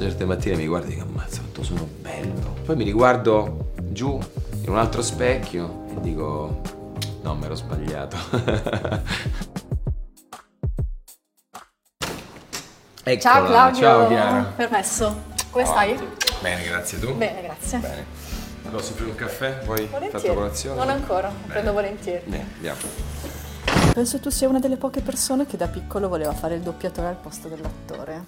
certe mattine mi guardo e dico ammazza quanto sono bello. Poi mi riguardo giù in un altro specchio e dico no, mi ero sbagliato. Eccola, Ciao Claudio. Ciao Chiara. Permesso. Come Oh, stai? Bene, grazie tu. Bene, grazie. Bene. Allora, offrire un caffè? Fatto Volentieri. colazione? Non ancora, Bene. prendo volentieri. Bene, andiamo. Penso tu sia una delle poche persone che da piccolo voleva fare il doppiatore al posto dell'attore.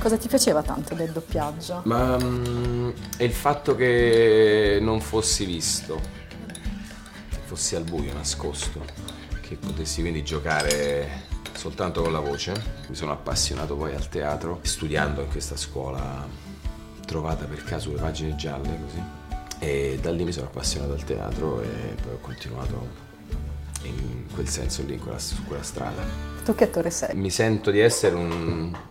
Cosa ti piaceva tanto del doppiaggio? Ma è il fatto che non fossi visto, fossi al buio, nascosto, che potessi quindi giocare soltanto con la voce. Mi sono appassionato poi al teatro, studiando in questa scuola trovata per caso le pagine gialle così. E da lì mi sono appassionato al teatro e poi ho continuato in quel senso lì, quella- su quella strada. Tu che attore sei? Mi sento di essere un,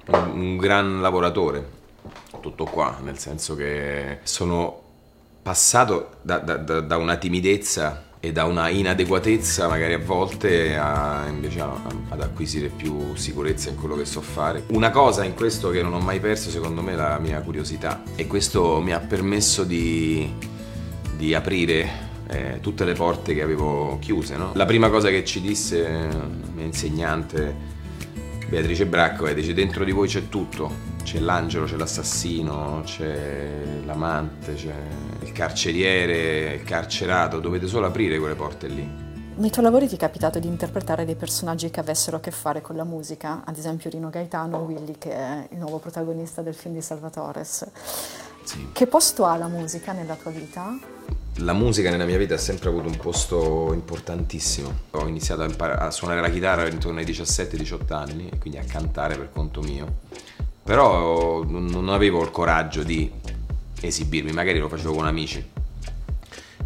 un- un gran lavoratore, tutto qua, nel senso che sono passato da, da- da- da una timidezza e da una inadeguatezza magari a volte a, invece a- ad acquisire più sicurezza in quello che so fare. Una cosa in questo che non ho mai perso secondo me è la mia curiosità e questo mi ha permesso di, di aprire eh, tutte le porte che avevo chiuse. no? La prima cosa che ci disse eh, la mia insegnante Beatrice Bracco è dice dentro di voi c'è tutto, c'è l'angelo, c'è l'assassino, c'è l'amante, c'è il carceriere, il carcerato, dovete solo aprire quelle porte lì. Nei tuoi lavori ti è capitato di interpretare dei personaggi che avessero a che fare con la musica, ad esempio Rino Gaetano, Willy, che è il nuovo protagonista del film di Salvatores. Sì. Che posto ha la musica nella tua vita? La musica nella mia vita ha sempre avuto un posto importantissimo. Ho iniziato a, impar- a suonare la chitarra intorno ai 17-18 anni, e quindi a cantare per conto mio. Però non non avevo il coraggio di esibirmi, magari lo facevo con amici.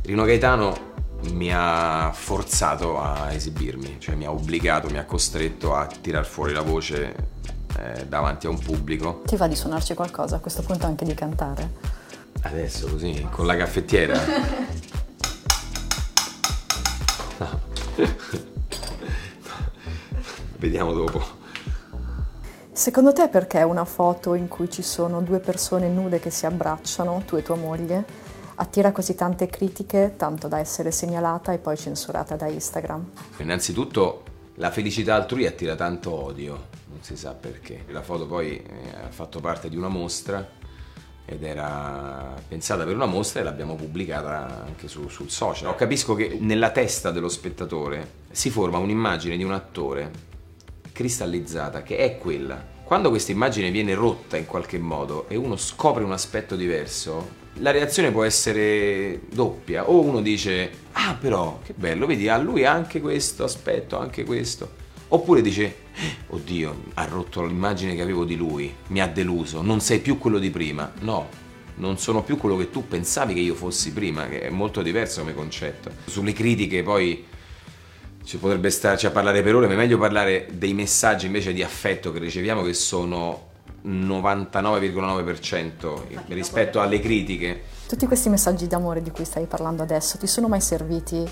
Rino Gaetano mi ha forzato a esibirmi, cioè mi ha obbligato, mi ha costretto a tirar fuori la voce eh, davanti a un pubblico. Ti va di suonarci qualcosa, a questo punto anche di cantare? Adesso così, con la caffettiera. Vediamo dopo. Secondo te perché una foto in cui ci sono due persone nude che si abbracciano, tu e tua moglie, attira così tante critiche, tanto da essere segnalata e poi censurata da Instagram? Innanzitutto la felicità altrui attira tanto odio, non si sa perché. La foto poi eh, ha fatto parte di una mostra ed era pensata per una mostra e l'abbiamo pubblicata anche su- sul social. Capisco che nella testa dello spettatore si forma un'immagine di un attore cristallizzata che è quella. Quando questa immagine viene rotta in qualche modo e uno scopre un aspetto diverso, la reazione può essere doppia. O uno dice, ah però, che bello, vedi, a lui anche questo aspetto, anche questo. Oppure dice, "Eh, oddio, ha rotto l'immagine che avevo di lui, mi ha deluso, non sei più quello di prima. No, non sono più quello che tu pensavi che io fossi prima, che è molto diverso come concetto. Sulle critiche poi ci potrebbe starci a parlare per ore, ma è meglio parlare dei messaggi invece di affetto che riceviamo che sono 99,9% rispetto alle critiche. Tutti questi messaggi d'amore di cui stai parlando adesso ti sono mai serviti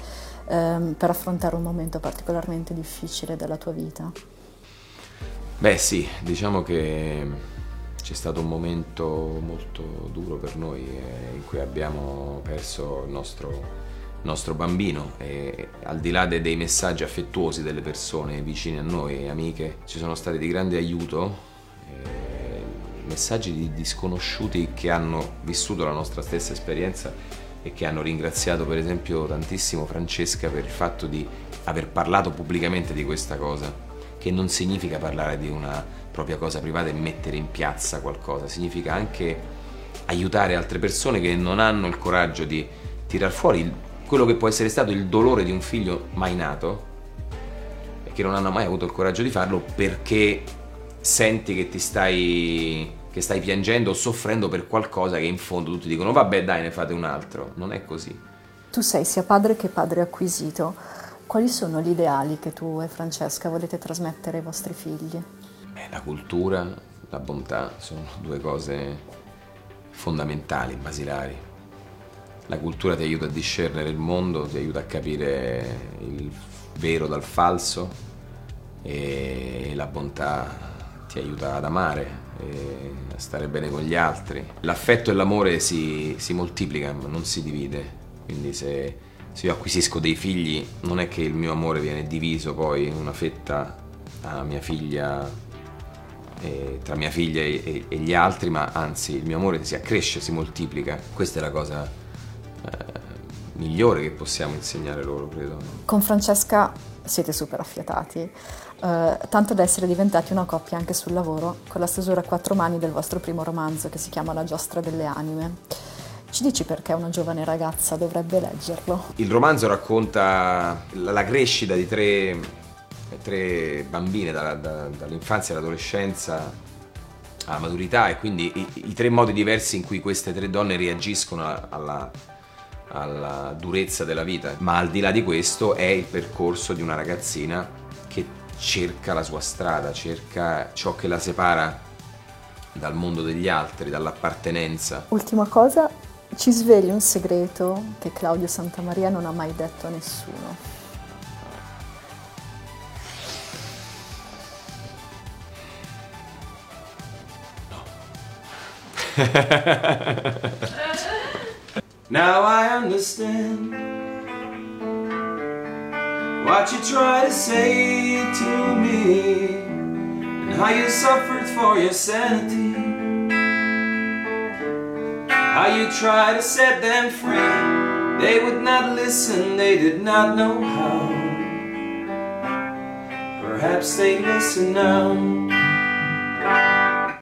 ehm, per affrontare un momento particolarmente difficile della tua vita? Beh sì, diciamo che c'è stato un momento molto duro per noi eh, in cui abbiamo perso il nostro, nostro bambino e al di là de- dei messaggi affettuosi delle persone vicine a noi, amiche, ci sono stati di grande aiuto, messaggi di, di sconosciuti che hanno vissuto la nostra stessa esperienza e che hanno ringraziato per esempio tantissimo Francesca per il fatto di aver parlato pubblicamente di questa cosa che non significa parlare di una propria cosa privata e mettere in piazza qualcosa, significa anche aiutare altre persone che non hanno il coraggio di tirar fuori il- quello che può essere stato il dolore di un figlio mai nato e che non hanno mai avuto il coraggio di farlo perché senti che ti stai che stai piangendo o soffrendo per qualcosa che in fondo tutti dicono vabbè dai ne fate un altro, non è così. Tu sei sia padre che padre acquisito. Quali sono gli ideali che tu e Francesca volete trasmettere ai vostri figli? Beh, la cultura, la bontà sono due cose fondamentali, basilari. La cultura ti aiuta a discernere il mondo, ti aiuta a capire il vero dal falso e la bontà ti aiuta ad amare stare bene con gli altri. L'affetto e l'amore si, si moltiplicano, non si divide, quindi se, se, io acquisisco dei figli non è che il mio amore viene diviso poi in una fetta a mia figlia, eh, tra mia figlia e, e, gli altri, ma anzi il mio amore si accresce, si moltiplica. Questa è la cosa eh, migliore che possiamo insegnare loro, credo. Con Francesca siete super affiatati, eh, tanto da essere diventati una coppia anche sul lavoro, con la stesura a quattro mani del vostro primo romanzo che si chiama La giostra delle anime. Ci dici perché una giovane ragazza dovrebbe leggerlo? Il romanzo racconta la crescita di tre, tre bambine da, da, dall'infanzia all'adolescenza alla maturità e quindi i, i, tre modi diversi in cui queste tre donne reagiscono alla, alla durezza della vita. Ma al di là di questo è il percorso di una ragazzina che cerca la sua strada, cerca ciò che la separa dal mondo degli altri, dall'appartenenza. Ultima cosa, ci svegli un segreto che Claudio Santamaria non ha mai detto a nessuno. Now I understand what you try to say to me and how you suffered for your sanity. How you try to set them free. They would not listen, they did not know how. Perhaps they listen now.